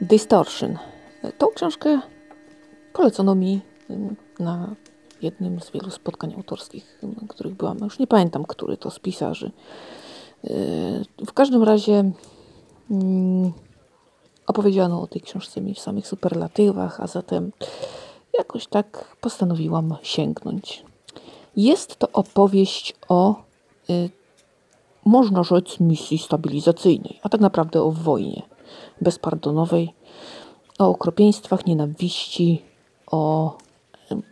Distortion. Tą książkę polecono mi na jednym z wielu spotkań autorskich, na których byłam. Już nie pamiętam, który to z pisarzy. W każdym razie mm, opowiedziano o tej książce mi w samych superlatywach, a zatem jakoś tak postanowiłam sięgnąć. Jest to opowieść o, y, można rzec, misji stabilizacyjnej, a tak naprawdę o wojnie bezpardonowej, o okropieństwach, nienawiści, o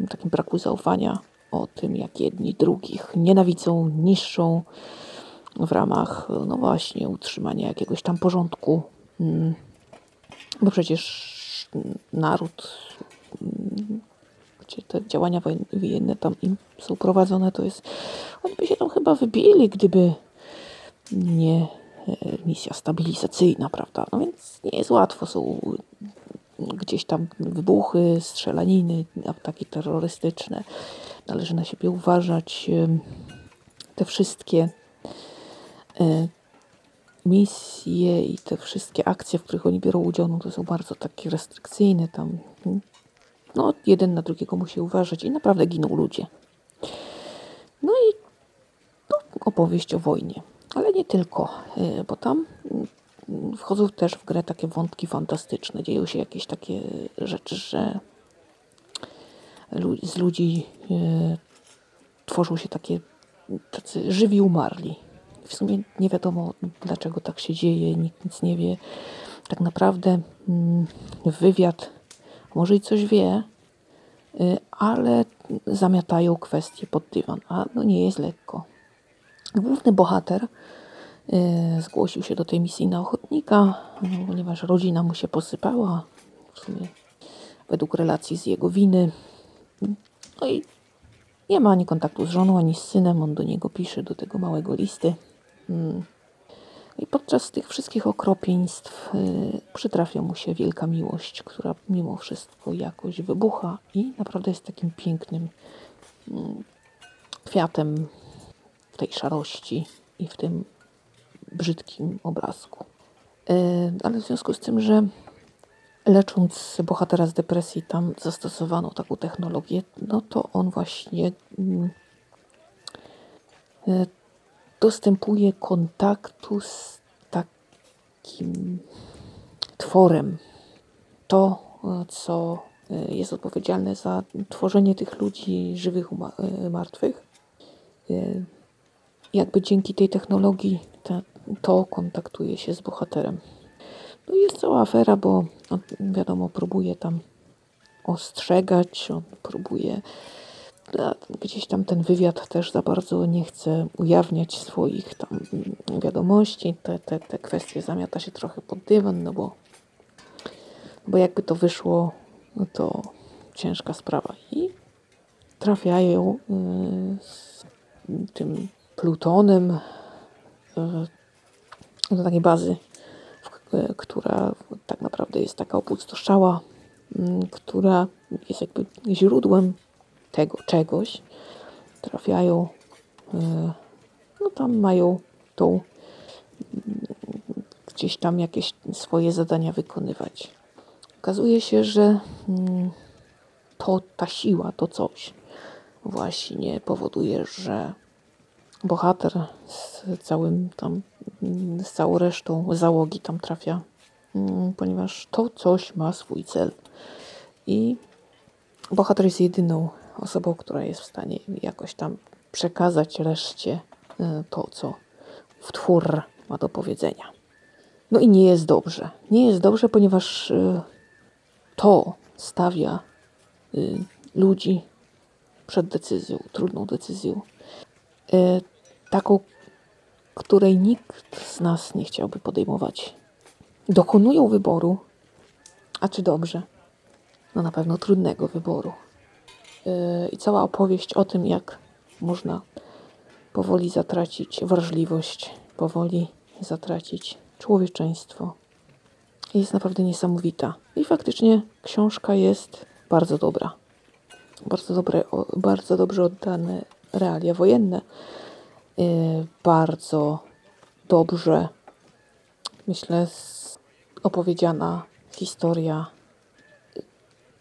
takim braku zaufania, o tym, jak jedni drugich nienawidzą, niszczą w ramach, no właśnie, utrzymania jakiegoś tam porządku. Mm, bo przecież naród gdzie te działania wojenne tam im są prowadzone, to jest, oni by się tam chyba wybili, gdyby nie misja stabilizacyjna, prawda? No więc nie jest łatwo, są gdzieś tam wybuchy, strzelaniny, ataki terrorystyczne. Należy na siebie uważać. Te wszystkie e, misje i te wszystkie akcje, w których oni biorą udział, no to są bardzo takie restrykcyjne. Tam no, jeden na drugiego musi uważać i naprawdę giną ludzie. No i no, opowieść o wojnie. Ale nie tylko, y, bo tam mm, wchodzą też w grę takie wątki fantastyczne. Dzieją się jakieś takie rzeczy, że z ludzi y, tworzą się takie tacy żywi umarli. W sumie nie wiadomo, dlaczego tak się dzieje, nikt nic nie wie. Tak naprawdę mm, wywiad może i coś wie, y, ale zamiatają kwestie pod dywan, a no nie jest lekko. Główny bohater y, zgłosił się do tej misji na ochotnika, no, ponieważ rodzina mu się posypała, w sumie według relacji z jego winy. No i nie ma ani kontaktu z żoną, ani z synem. On do niego pisze, do tego małego listy. Mm. I podczas tych wszystkich okropieństw y, przytrafia mu się wielka miłość, która mimo wszystko jakoś wybucha i naprawdę jest takim pięknym y, kwiatem w tej szarości i w tym brzydkim obrazku. Y, ale w związku z tym, że lecząc bohatera z depresji tam zastosowano taką technologię, no to on właśnie mm, y, dostępuje kontaktu z takim tworem. To, co e, jest odpowiedzialne za tworzenie tych ludzi żywych, e, martwych. Jakby dzięki tej technologii to kontaktuje się z bohaterem. No jest cała afera, bo wiadomo, próbuje tam ostrzegać, on próbuje gdzieś tam ten wywiad też za bardzo nie chce ujawniać swoich tam wiadomości. Te, te, te kwestie zamiata się trochę pod dywan, no bo, bo jakby to wyszło, no to ciężka sprawa. I trafiają y, z tym Plutonem y, do takiej bazy, y, która tak naprawdę jest taka opustoszała, która jest jakby źródłem tego czegoś, trafiają, e, no tam mają tą gdzieś tam jakieś swoje zadania wykonywać. Okazuje się, że mm, to ta siła, to coś właśnie powoduje, że bohater z całym tam, z całą resztą załogi tam trafia, mm, ponieważ to coś ma swój cel. I bohater jest jedyną osobą, która jest w stanie jakoś tam przekazać reszcie y, to, co w twór ma do powiedzenia. No i nie jest dobrze. Nie jest dobrze, ponieważ y, to stawia y, ludzi przed decyzją, trudną decyzją, taką, której nikt z nas nie chciałby podejmować. Dokonują wyboru, a czy dobrze? No na pewno trudnego wyboru. Yy, i cała opowieść o tym, jak można powoli zatracić wrażliwość, powoli zatracić człowieczeństwo. Jest naprawdę niesamowita. I faktycznie książka jest bardzo dobra. Bardzo, dobre, bardzo dobrze oddane realia wojenne. Yy, bardzo dobrze, myślę, opowiedziana historia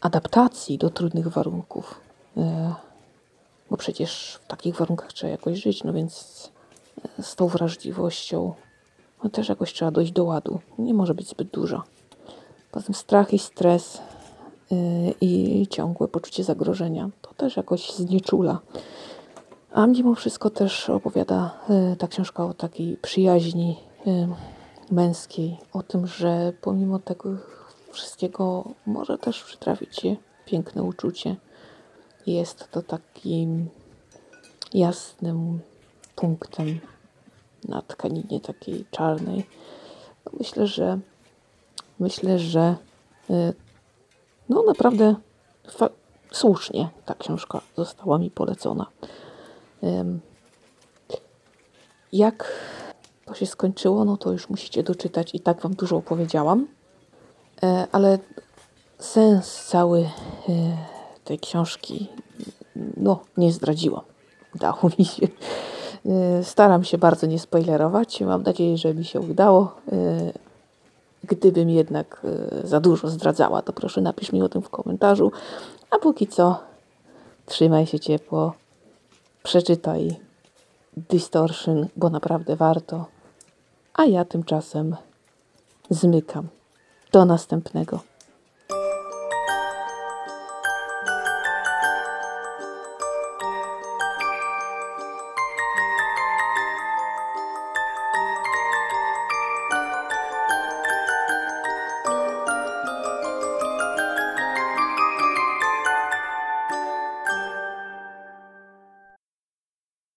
adaptacji do trudnych warunków. E, Bo przecież w takich warunkach trzeba jakoś żyć, no więc z tą wrażliwością no też jakoś trzeba dojść do ładu. Nie może być zbyt dużo. Poza tym strach i stres i ciągłe poczucie zagrożenia to też jakoś znieczula. A mimo wszystko też opowiada yy, ta książka o takiej przyjaźni yy, męskiej, o tym, że pomimo tego wszystkiego może też przytrafić się piękne uczucie. Jest to takim jasnym punktem na tkaninie takiej czarnej. No myślę, że myślę, że y, no naprawdę słusznie ta książka została mi polecona. Jak to się skończyło, no to już musicie doczytać i tak wam dużo opowiedziałam. E, Ale sens cały e, tej książki no nie zdradziłam. Udało mi się. E, Staram się bardzo nie spoilerować. Mam nadzieję, że mi się udało. Gdybym jednak za dużo zdradzała, to proszę napisz mi o tym w komentarzu. A póki co trzymaj się ciepło. Przeczytaj Distortion, bo naprawdę warto. A ja tymczasem zmykam. Do następnego.